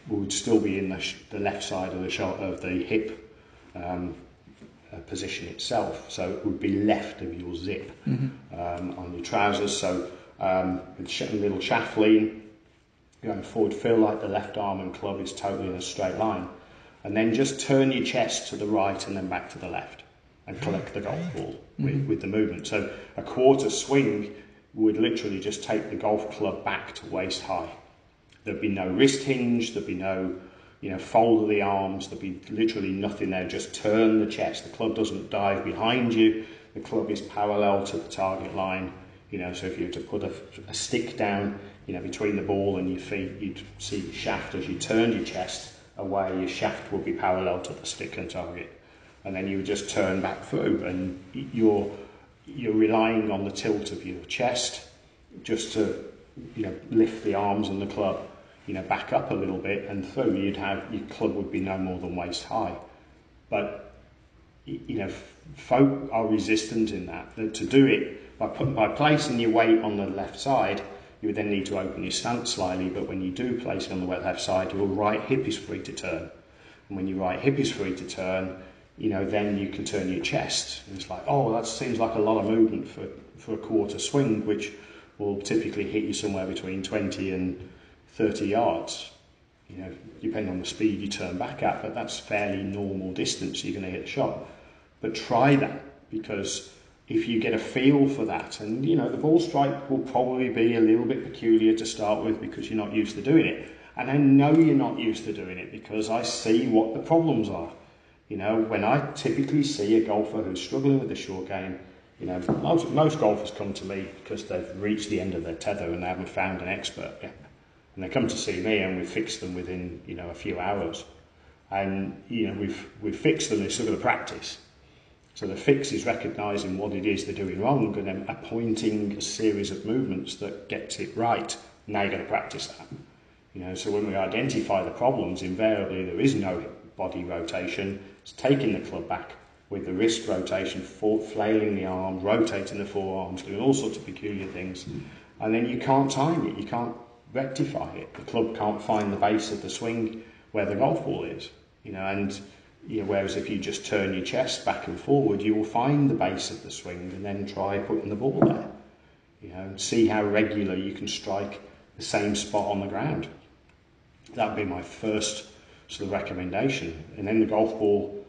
We would still be in the, the left side of the, of the hip um, uh, position itself. So it would be left of your zip mm-hmm. um, on your trousers. So um, with a little shaft lean, going forward, feel like the left arm and club is totally in a straight line. And then just turn your chest to the right and then back to the left and collect the golf ball mm-hmm. with, with the movement. So a quarter swing would literally just take the golf club back to waist high. There'd be no wrist hinge, there'd be no you know, fold of the arms, there'd be literally nothing there, just turn the chest. The club doesn't dive behind you, the club is parallel to the target line. You know, so if you were to put a, a stick down, you know, between the ball and your feet, you'd see the shaft as you turned your chest away, your shaft will be parallel to the stick and target. And then you would just turn back through and you're, you're relying on the tilt of your chest just to, you know, lift the arms and the club you know, back up a little bit and through, you'd have your club would be no more than waist high. But you know, folk are resistant in that. To do it by put, by placing your weight on the left side, you would then need to open your stance slightly. But when you do place it on the left side, your right hip is free to turn, and when your right hip is free to turn, you know, then you can turn your chest. And it's like, oh, that seems like a lot of movement for for a quarter swing, which will typically hit you somewhere between 20 and 30 yards. You know, depending on the speed you turn back at, but that's fairly normal distance you're going to hit a shot. But try that because if you get a feel for that, and you know, the ball strike will probably be a little bit peculiar to start with because you're not used to doing it. And I know you're not used to doing it because I see what the problems are. You know, when I typically see a golfer who's struggling with the short game, you know, most, most golfers come to me because they've reached the end of their tether and they haven't found an expert yet. And they come to see me and we fix them within, you know, a few hours. And, you know, we've, we've fixed them, it's sort of a practice. So the fix is recognising what it is they're doing wrong and then appointing a series of movements that gets it right. Now you've got to practice that. You know, so when we identify the problems, invariably there is no body rotation. It's taking the club back with the wrist rotation, flailing the arm, rotating the forearms, doing all sorts of peculiar things. And then you can't time it, you can't rectify it. The club can't find the base of the swing where the golf ball is. You know, and know, whereas if you just turn your chest back and forward, you will find the base of the swing and then try putting the ball there. You know, see how regular you can strike the same spot on the ground. That would be my first sort of recommendation. And then the golf ball,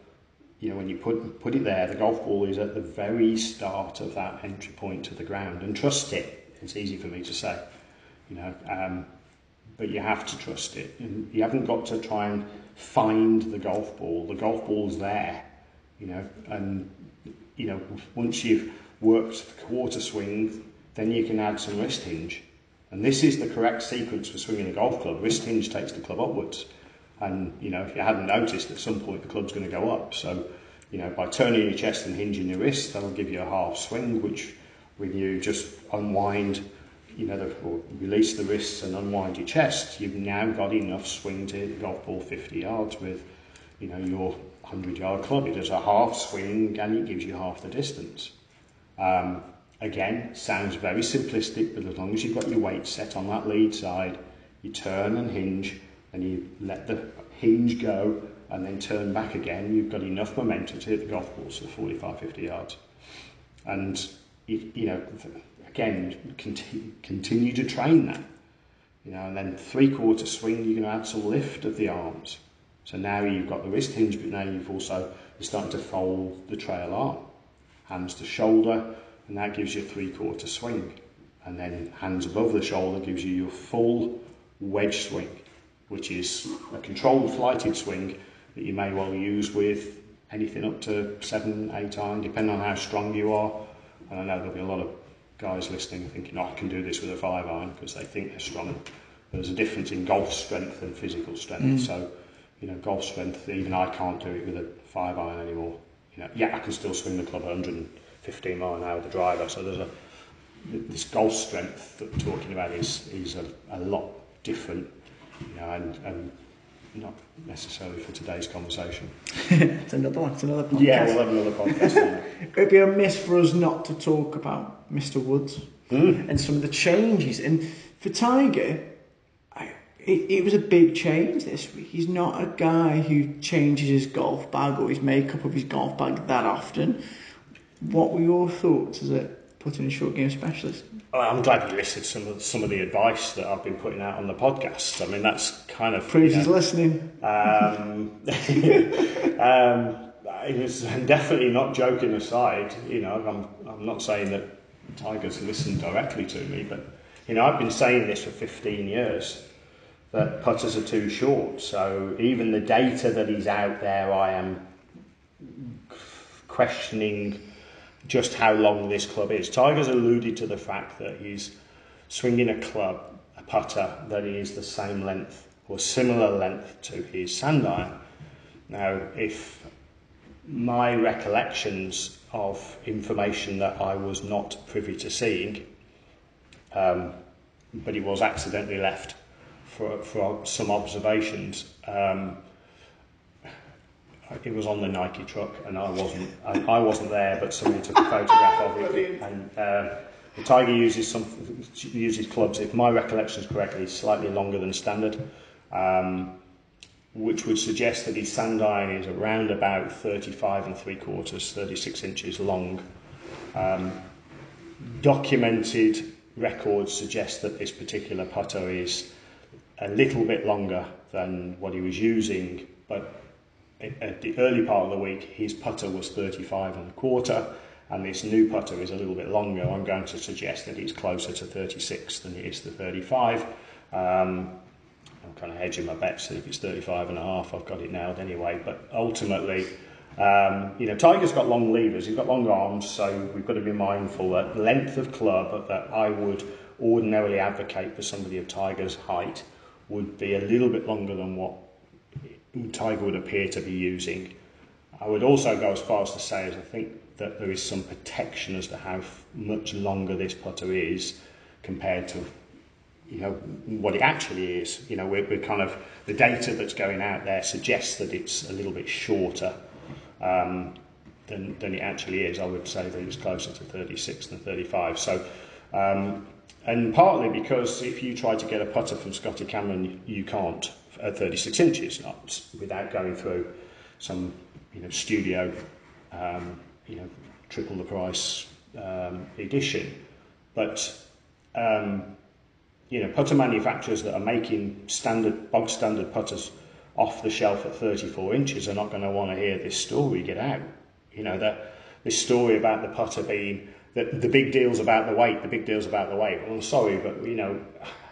you know, when you put put it there, the golf ball is at the very start of that entry point to the ground. And trust it. It's easy for me to say, you know, um, but you have to trust it. And you haven't got to try and find the golf ball. The golf ball's there, you know, and you know once you've worked the quarter swing, then you can add some wrist hinge. And this is the correct sequence for swinging a golf club. Wrist hinge takes the club upwards. And, you know, if you hadn't noticed, at some point the club's going to go up. So, you know, by turning your chest and hinging your wrist, that'll give you a half swing, which when you just unwind, you know, release the wrists and unwind your chest, you've now got enough swing to hit the golf ball 50 yards with, you know, your 100 yard club. It does a half swing and it gives you half the distance. Um, Again, sounds very simplistic, but as long as you've got your weight set on that lead side, you turn and hinge, and you let the hinge go, and then turn back again, you've got enough momentum to hit the golf balls for 45, 50 yards. And, you, you know, again, continue, continue to train that. You know, and then three quarter swing, you're going to add some lift of the arms. So now you've got the wrist hinge, but now you've also, you're starting to fold the trail arm. Hands to shoulder, and that gives you a three quarter swing. And then hands above the shoulder gives you your full wedge swing, which is a controlled flighted swing that you may well use with anything up to seven, eight iron, depending on how strong you are. And I know there'll be a lot of guys listening thinking, oh, I can do this with a five iron because they think they're strong. There's a difference in golf strength and physical strength. Mm. So, you know, golf strength, even I can't do it with a five iron anymore. You know, yeah, I can still swing the club 100 15 mile an hour with the driver. So there's a this golf strength that we're talking about is is a, a lot different, you know, and, and not necessarily for today's conversation. it's another one. It's another podcast. Yeah, we'll have another podcast. It'd be a miss for us not to talk about Mr. Woods mm. and some of the changes. And for Tiger, I, it, it was a big change this week. He's not a guy who changes his golf bag or his makeup of his golf bag that often. What were your thoughts as a putting a short game specialist? I'm glad you listened to some of, some of the advice that I've been putting out on the podcast. I mean, that's kind of. Proves he's listening. Um, um, it was definitely not joking aside. You know, I'm, I'm not saying that Tigers listened directly to me, but, you know, I've been saying this for 15 years that putters are too short. So even the data that is out there, I am questioning just how long this club is. Tiger's alluded to the fact that he's swinging a club, a putter, that is the same length or similar length to his sand iron. Now, if my recollections of information that I was not privy to seeing, um, but it was accidentally left for, for some observations, um, it was on the Nike truck, and I wasn't. I, I wasn't there, but somebody took a photograph of it. And uh, the Tiger uses some uses clubs. If my recollection is correctly, slightly longer than standard, um, which would suggest that his sand iron is around about 35 and three quarters, 36 inches long. Um, documented records suggest that this particular putter is a little bit longer than what he was using, but at the early part of the week, his putter was 35 and a quarter, and this new putter is a little bit longer. I'm going to suggest that he's closer to 36 than he is to 35. Um, kind of hedging my bets that if it's 35 and a half, I've got it nailed anyway. But ultimately, Um, you know, Tiger's got long levers, he's got long arms, so we've got to be mindful that length of club that I would ordinarily advocate for somebody of Tiger's height would be a little bit longer than what Tiger would appear to be using. I would also go as far as to say as I think that there is some protection as to how much longer this putter is compared to you know what it actually is. You know, we're, we're kind of the data that's going out there suggests that it's a little bit shorter um, than, than it actually is. I would say that it's closer to 36 than 35. So, um, and partly because if you try to get a putter from Scotty Cameron, you can't at 36 inches, not without going through some, you know, studio, um, you know, triple the price um, edition. But um, you know, putter manufacturers that are making standard, bog standard putters off the shelf at 34 inches are not going to want to hear this story get out. You know, that this story about the putter being that the big deal's about the weight, the big deal's about the weight. Well, I'm sorry, but you know,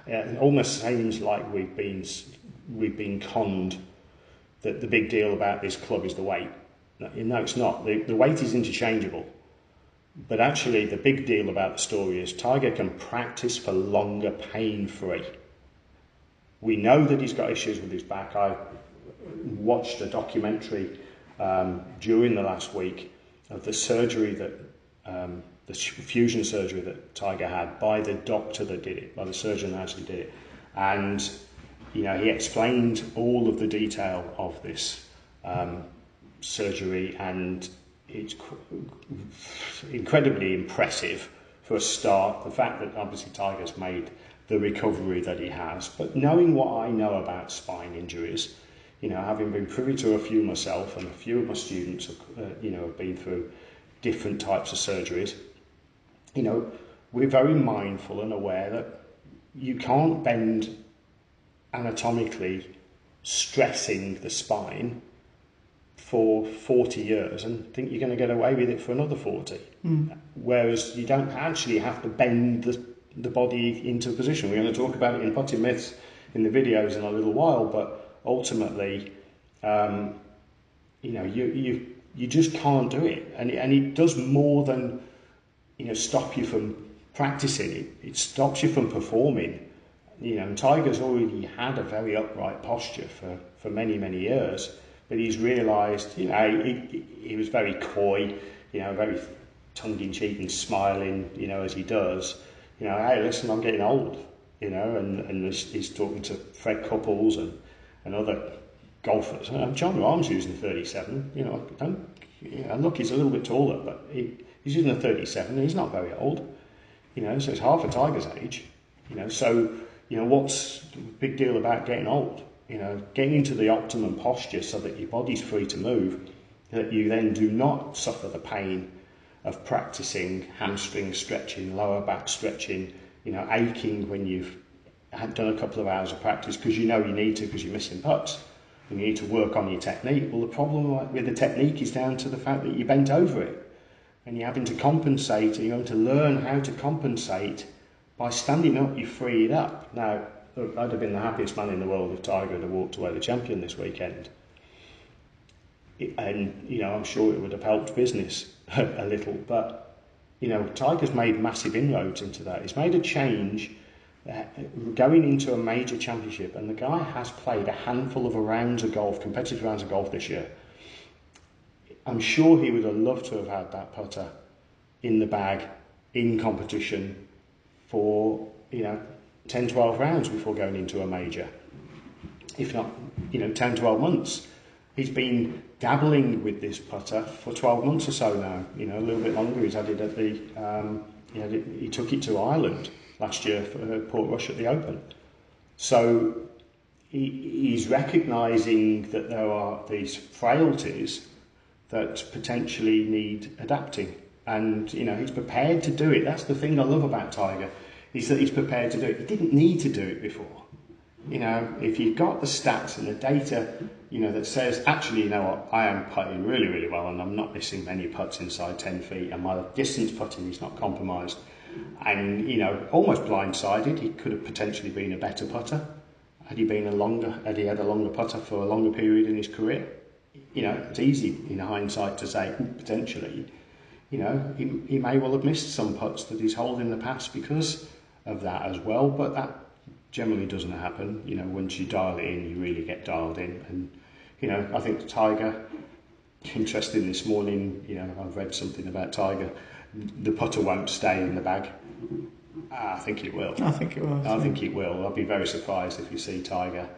it almost seems like we've been we've been conned that the big deal about this club is the weight. No, it's not. The, the weight is interchangeable. But actually, the big deal about the story is Tiger can practice for longer pain free. We know that he's got issues with his back. I watched a documentary um, during the last week of the surgery that um, the fusion surgery that Tiger had by the doctor that did it, by the surgeon that actually did it, and you know he explained all of the detail of this um, surgery, and it's incredibly impressive for a start. The fact that obviously Tiger's made the recovery that he has. But knowing what I know about spine injuries, you know, having been privy to a few myself and a few of my students, have, uh, you know, have been through different types of surgeries, you know, we're very mindful and aware that you can't bend anatomically stressing the spine for 40 years and think you're going to get away with it for another 40. Mm. Whereas you don't actually have to bend the the body into a position. We're going to talk about it in putting myths in the videos in a little while, but ultimately, um, you know, you, you, you just can't do it. And, and it does more than, you know, stop you from practicing. It, it stops you from performing. You know, Tiger's already had a very upright posture for, for many, many years, but he's realised, you know, he, he, was very coy, you know, very tongue-in-cheek and smiling, you know, as he does you know, hey, listen, I'm getting old, you know, and, and he's talking to Fred Couples and, and other golfers. Uh, Jon Rahm's using 37, you know, don't, you know, look, he's a little bit taller, but he, he's using a 37 and he's not very old, you know, so it's half a Tiger's age, you know, so, you know, what's the big deal about getting old? You know, getting into the optimum posture so that your body's free to move, that you then do not suffer the pain of practicing hamstring stretching, lower back stretching, you know, aching when you've done a couple of hours of practice because you know you need to because you're missing putts and you need to work on your technique. Well, the problem with the technique is down to the fact that you bent over it and you're having to compensate and you're having to learn how to compensate by standing up, you free it up. Now, I'd have been the happiest man in the world if Tiger had walked away the champion this weekend. And, you know, I'm sure it would have helped business a little, but you know, Tiger's made massive inroads into that. He's made a change uh, going into a major championship, and the guy has played a handful of rounds of golf, competitive rounds of golf this year. I'm sure he would have loved to have had that putter in the bag in competition for you know 10, 12 rounds before going into a major, if not you know 10, 12 months. He's been dabbling with this putter for 12 months or so now, you know, a little bit longer. He's had it at the, um, you know, he took it to Ireland last year for Portrush at the Open. So he, he's recognising that there are these frailties that potentially need adapting. And, you know, he's prepared to do it. That's the thing I love about Tiger, is that he's prepared to do it. He didn't need to do it before. You know, if you've got the stats and the data you know, that says, actually, you know what, I am putting really, really well and I'm not missing many putts inside 10 feet and my distance putting is not compromised. And, you know, almost blindsided, he could have potentially been a better putter had he been a longer, had he had a longer putter for a longer period in his career. you know, it's easy in hindsight to say potentially, you know, he, he may well have missed some putts that he's holed in the past because of that as well. But that generally doesn't happen. You know, once you dial it in, you really get dialed in. And you know, I think Tiger. Interesting this morning. You know, I've read something about Tiger. The putter won't stay in the bag. I think it will. I think it will. I think it will. I'd be very surprised if you see Tiger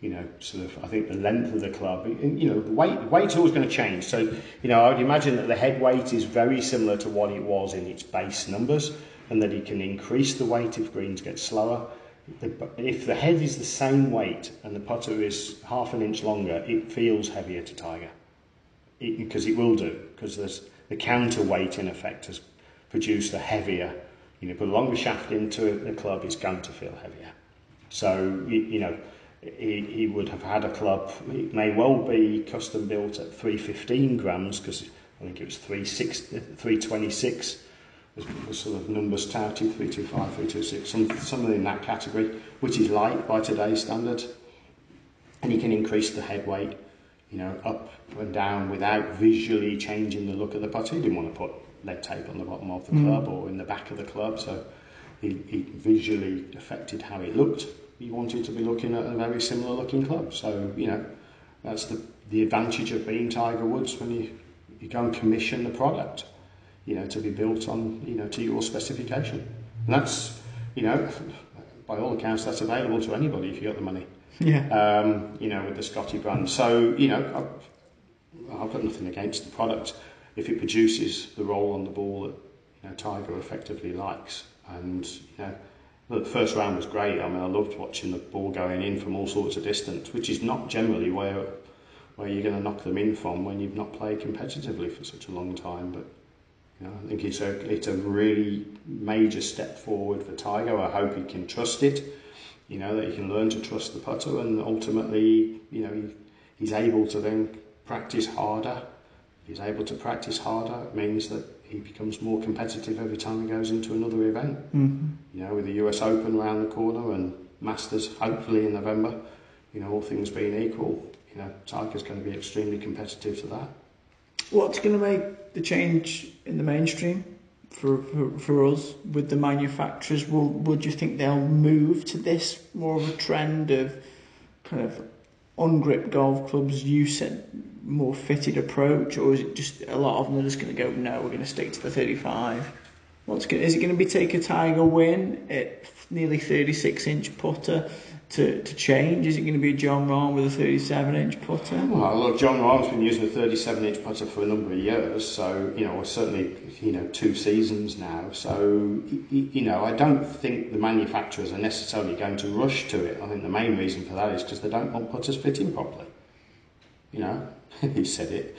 you know, sort of, I think the length of the club, you know, the weight, weight's always going to change. So, you know, I would imagine that the head weight is very similar to what it was in its base numbers, and that he can increase the weight if greens get slower. if the head is the same weight and the putter is half an inch longer, it feels heavier to Tiger. Because it will do, because the counterweight in effect has produced a heavier, you know, put a longer shaft into the club, it's going to feel heavier. So, you, you know, he, he would have had a club. It may well be custom built at 315 grams because I think it was 326 was, sort of numbers touted 325, 326, some, something in that category, which is light by today's standards. And you can increase the head weight, you know, up and down without visually changing the look of the putter. He didn't want to put lead tape on the bottom of the mm. club or in the back of the club, so it, he visually affected how it looked you wanted to be looking at a very similar looking club. So, you know, that's the, the advantage of being Tiger Woods when you, you go and commission the product, you know, to be built on, you know, to your specification. And that's, you know, by all accounts, that's available to anybody if you got the money. Yeah. Um, you know, with the Scotty brand. So, you know, I've, I've got nothing against the product if it produces the roll on the ball that, you know, Tiger effectively likes. And, you know, the first round was great. I mean, I loved watching the ball going in from all sorts of distance, which is not generally where where you're going to knock them in from when you've not played competitively for such a long time. But you know, I think it's a it's a really major step forward for Tiger. I hope he can trust it. You know that he can learn to trust the putter, and ultimately, you know, he, he's able to then practice harder. He's able to practice harder. It means that he becomes more competitive every time he goes into another event. Mm-hmm. You know, with the US Open around the corner and Masters hopefully in November, you know, all things being equal, you know, Tiger's going to be extremely competitive for that. What's going to make the change in the mainstream for, for, for us with the manufacturers? Will, would you think they'll move to this more of a trend of kind of on grip golf clubs use it more fitted approach, or is it just a lot of them are just going to go, no, we're going to stick to the 35? What's going, is it going to be take a Tiger win at nearly 36 inch putter to, to change? Is it going to be Jon Rahm with a 37 inch putter? Well, look, Jon Rahm's been using a 37 inch putter for a number of years, so, you know, certainly, you know, two seasons now. So, you know, I don't think the manufacturers are necessarily going to rush to it. I think the main reason for that is because they don't want putters fitting properly. You know, he said it.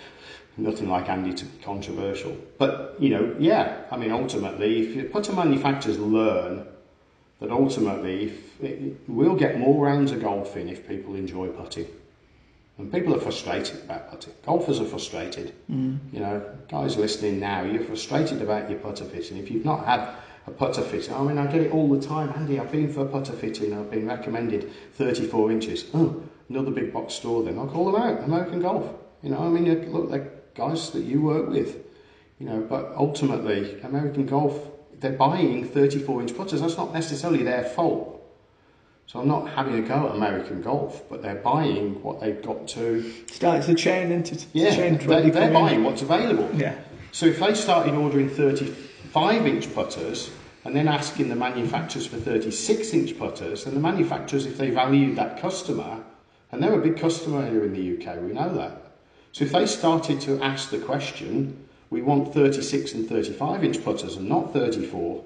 Nothing like Andy to be controversial. But, you know, yeah, I mean, ultimately, if putter manufacturers learn that ultimately if it, we'll get more rounds of golf in if people enjoy putting. And people are frustrated about putting. Golfers are frustrated. Mm. You know, guys listening now, you're frustrated about your putter fitting. If you've not had a putter fitting, I mean, I get it all the time. Andy, I've been for a putter fitting. I've been recommended 34 inches. Oh, another big box store then. I'll call them out, American Golf. You know, I mean, look, they're guys that you work with. You know, but ultimately, American Golf, they're buying 34 inch putters. That's not necessarily their fault. So I'm not having a go at American Golf, but they're buying what they've got to. Start to chain into yeah, chain they're, they're buying what's available. Yeah. So if they started ordering 35 inch putters and then asking the manufacturers for 36 inch putters, then the manufacturers, if they valued that customer, and they're a big customer here in the UK, we know that. So if they started to ask the question, we want 36 and 35 inch putters and not 34,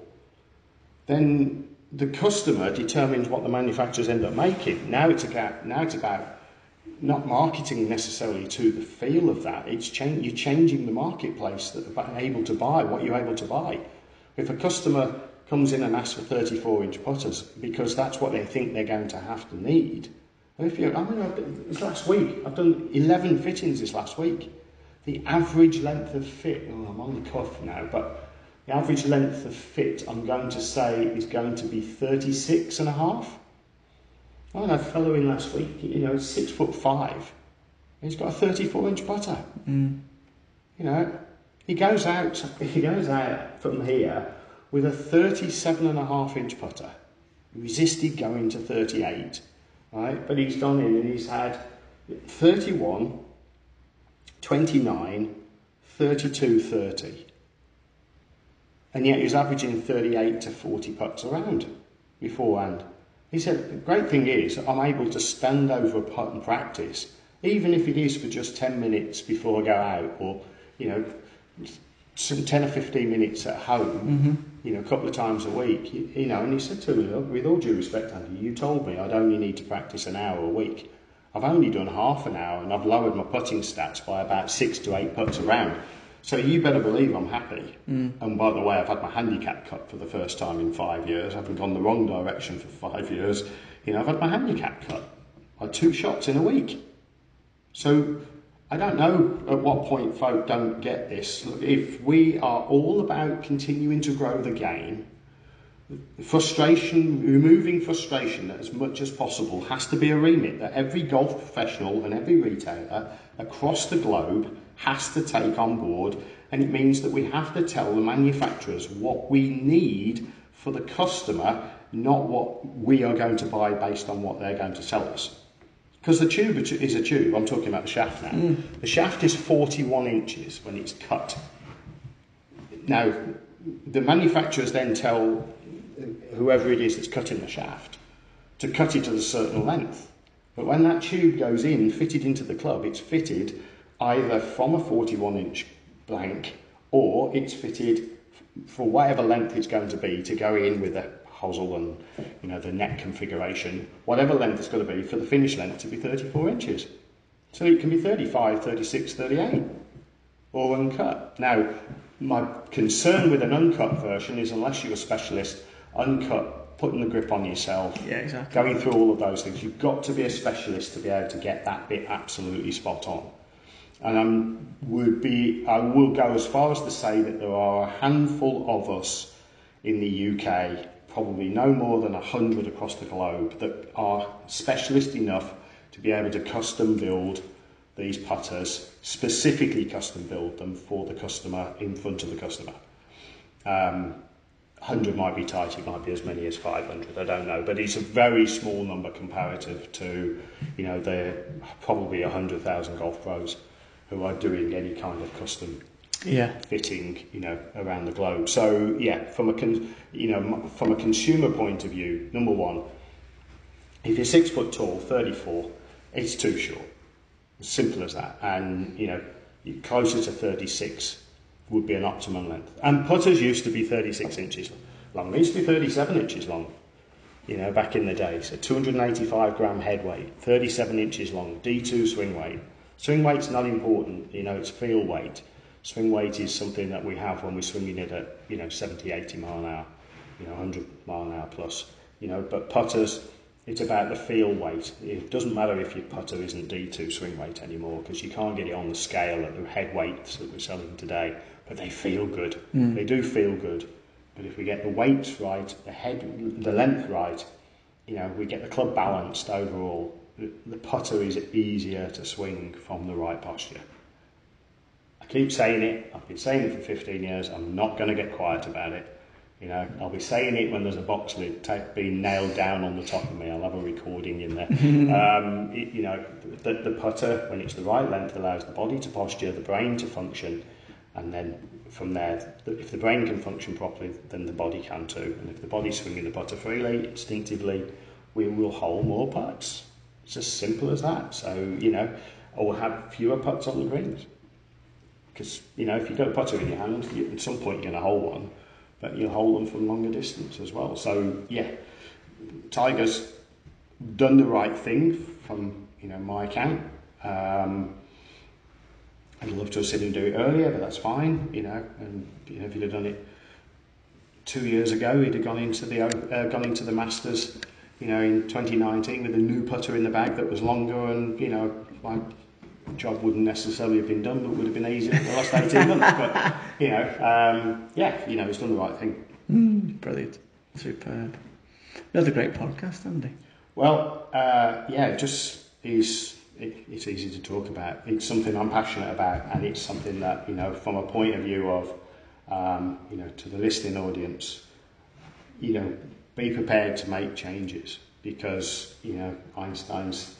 then the customer determines what the manufacturers end up making. Now it's about, now it's about not marketing necessarily to the feel of that. It's you're changing the marketplace that are able to buy what you're able to buy. If a customer comes in and asks for 34 inch putters because that's what they think they're going to have to need, if you, I mean, this last week, I've done 11 fittings this last week. The average length of fit, oh, I'm on the cuff now, but the average length of fit, I'm going to say, is going to be 36 and a half. I had a fellow in last week, you know, six foot five. He's got a 34 inch putter. Mm. You know, he goes out. He goes out from here with a 37 and a half inch putter. He resisted going to 38, right? But he's gone in and he's had 31, 29, 32, 30. And yet he was averaging 38 to 40 putts around beforehand. He said, the great thing is I'm able to stand over a putt and practice, even if it is for just 10 minutes before I go out or, you know, some 10 or 15 minutes at home, mm-hmm. you know, a couple of times a week, you, you know, and he said to me, "Look, with all due respect, Andy, you told me I'd only need to practice an hour a week. I've only done half an hour and I've lowered my putting stats by about six to eight putts around. So you better believe I'm happy. Mm. And by the way, I've had my handicap cut for the first time in five years. I haven't gone the wrong direction for five years. You know, I've had my handicap cut. I had two shots in a week. So I don't know at what point folk don't get this. Look, if we are all about continuing to grow the game, frustration, removing frustration as much as possible has to be a remit that every golf professional and every retailer across the globe has to take on board. And it means that we have to tell the manufacturers what we need for the customer, not what we are going to buy based on what they're going to sell us. Because the tube is a tube, I'm talking about the shaft now. Mm. The shaft is 41 inches when it's cut. Now, the manufacturers then tell whoever it is that's cutting the shaft to cut it at a certain length. But when that tube goes in, fitted into the club, it's fitted either from a 41 inch blank or it's fitted for whatever length it's going to be to go in with a hosel and you know the neck configuration, whatever length it's going to be for the finish length to be 34 inches. So it can be 35, 36, 38 or uncut. Now, my concern with an uncut version is unless you're a specialist, uncut, putting the grip on yourself, Yeah, exactly. going through all of those things, you've got to be a specialist to be able to get that bit absolutely spot on. And I would be, I will go as far as to say that there are a handful of us in the UK, probably no more than a hundred across the globe, that are specialist enough to be able to custom build these putters, specifically custom build them for the customer in front of the customer. Um, 100 might be tight, it might be as many as 500, I don't know, but it's a very small number comparative to, you know, the probably 100,000 golf pros who are doing any kind of custom Yeah. fitting, you know, around the globe. So yeah, from a con- you know from a consumer point of view, number one, if you're six foot tall, 34, it's too short. As simple as that. And you know, closer to 36 would be an optimum length. And putters used to be 36 inches long. They used to be 37 inches long. You know, back in the day, so 285 gram head weight, 37 inches long, D2 swing weight. Swing weight's not important, you know, it's feel weight. Swing weight is something that we have when we're swinging it at, you know, 70, 80 mile an hour, you know, 100 mile an hour plus. You know, but putters, it's about the feel weight. It doesn't matter if your putter isn't D2 swing weight anymore because you can't get it on the scale at the head weights that we're selling today, but they feel good. They do feel good. But if we get the weights right, the head, the length right, you know, we get the club balanced overall, the, the putter is easier to swing from the right posture. I keep saying it. I've been saying it for 15 years. I'm not going to get quiet about it. You know, I'll be saying it when there's a box lid ta- being nailed down on the top of me. I'll have a recording in there. um, it- you know, the, the putter, when it's the right length, allows the body to posture, the brain to function, and then from there, if the brain can function properly, then the body can too. And if the body's swinging the putter freely, instinctively, we will hole more putts. It's as simple as that. So, you know, or we'll have fewer putts on the greens. Because, you know, if you've got a putter in your hand, you, at some point you're going to hold one, but you'll hold them from longer distance as well. So, yeah, Tiger's done the right thing from, you know, my account. Um, I'd love to have seen him do it earlier, but that's fine, you know. And you know, if he'd have done it two years ago, he'd have gone into the uh, gone into the Masters, you know, in 2019 with a new putter in the bag that was longer, and you know, my job wouldn't necessarily have been done, but would have been easier for the last 18 months. But you know, um, yeah, you know, he's done the right thing. Brilliant. Superb. Another great podcast, Andy. Well, uh, yeah, just is it, it's easy to talk about. It's something I'm passionate about, and it's something that you know, from a point of view of um, you know, to the listening audience, you know, be prepared to make changes because you know Einstein's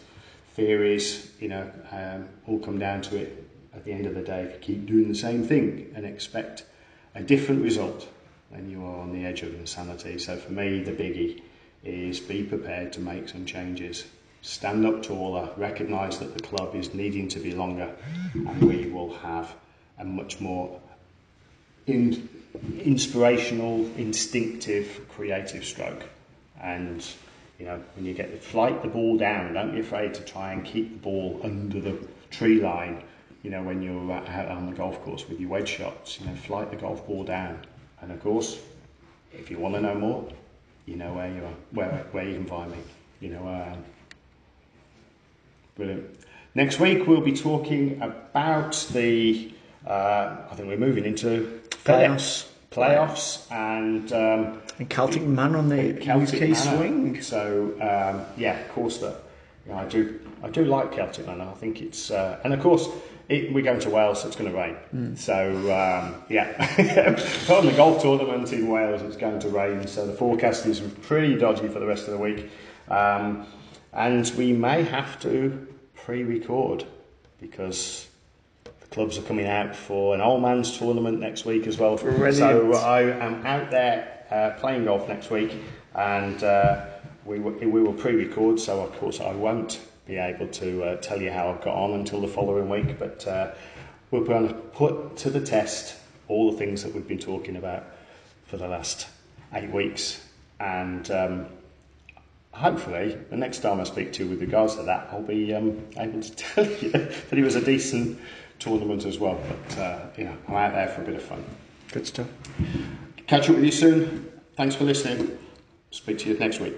theories, you know, um, all come down to it at the end of the day. If you keep doing the same thing and expect a different result, then you are on the edge of insanity. So for me, the biggie is be prepared to make some changes. Stand up taller, recognise that the club is needing to be longer, and we will have a much more in, inspirational, instinctive, creative stroke. And you know, when you get the flight the ball down, don't be afraid to try and keep the ball under the tree line. You know, when you're out on the golf course with your wedge shots, you know, flight the golf ball down. And of course, if you want to know more, you know where you are, where where you can find me. You know where I am. Brilliant. Next week we'll be talking about the. Uh, I think we're moving into Playoffs. playoffs, and um, And Celtic Man on the Celtic UK Manor. swing. So um, yeah, of course that you know, I do I do like Celtic Manor. I think it's uh, and of course it, we're going to Wales, so it's going to rain. So um, yeah, on the golf tournament in Wales, it's going to rain. So the forecast is pretty dodgy for the rest of the week, um, and we may have to pre-record because the clubs are coming out for an old man's tournament next week as well. Brilliant. So I am out there uh, playing golf next week, and uh, we, will- we will pre-record. So of course I won't be able to uh, tell you how I've got on until the following week, but uh, we're going to put to the test all the things that we've been talking about for the last eight weeks, and. Um, hopefully, the next time I speak to you with regards to that, I'll be um, able to tell you that it was a decent tournament as well. But uh, you know, I'm out there for a bit of fun. Good stuff. Catch up with you soon. Thanks for listening. Speak to you next week.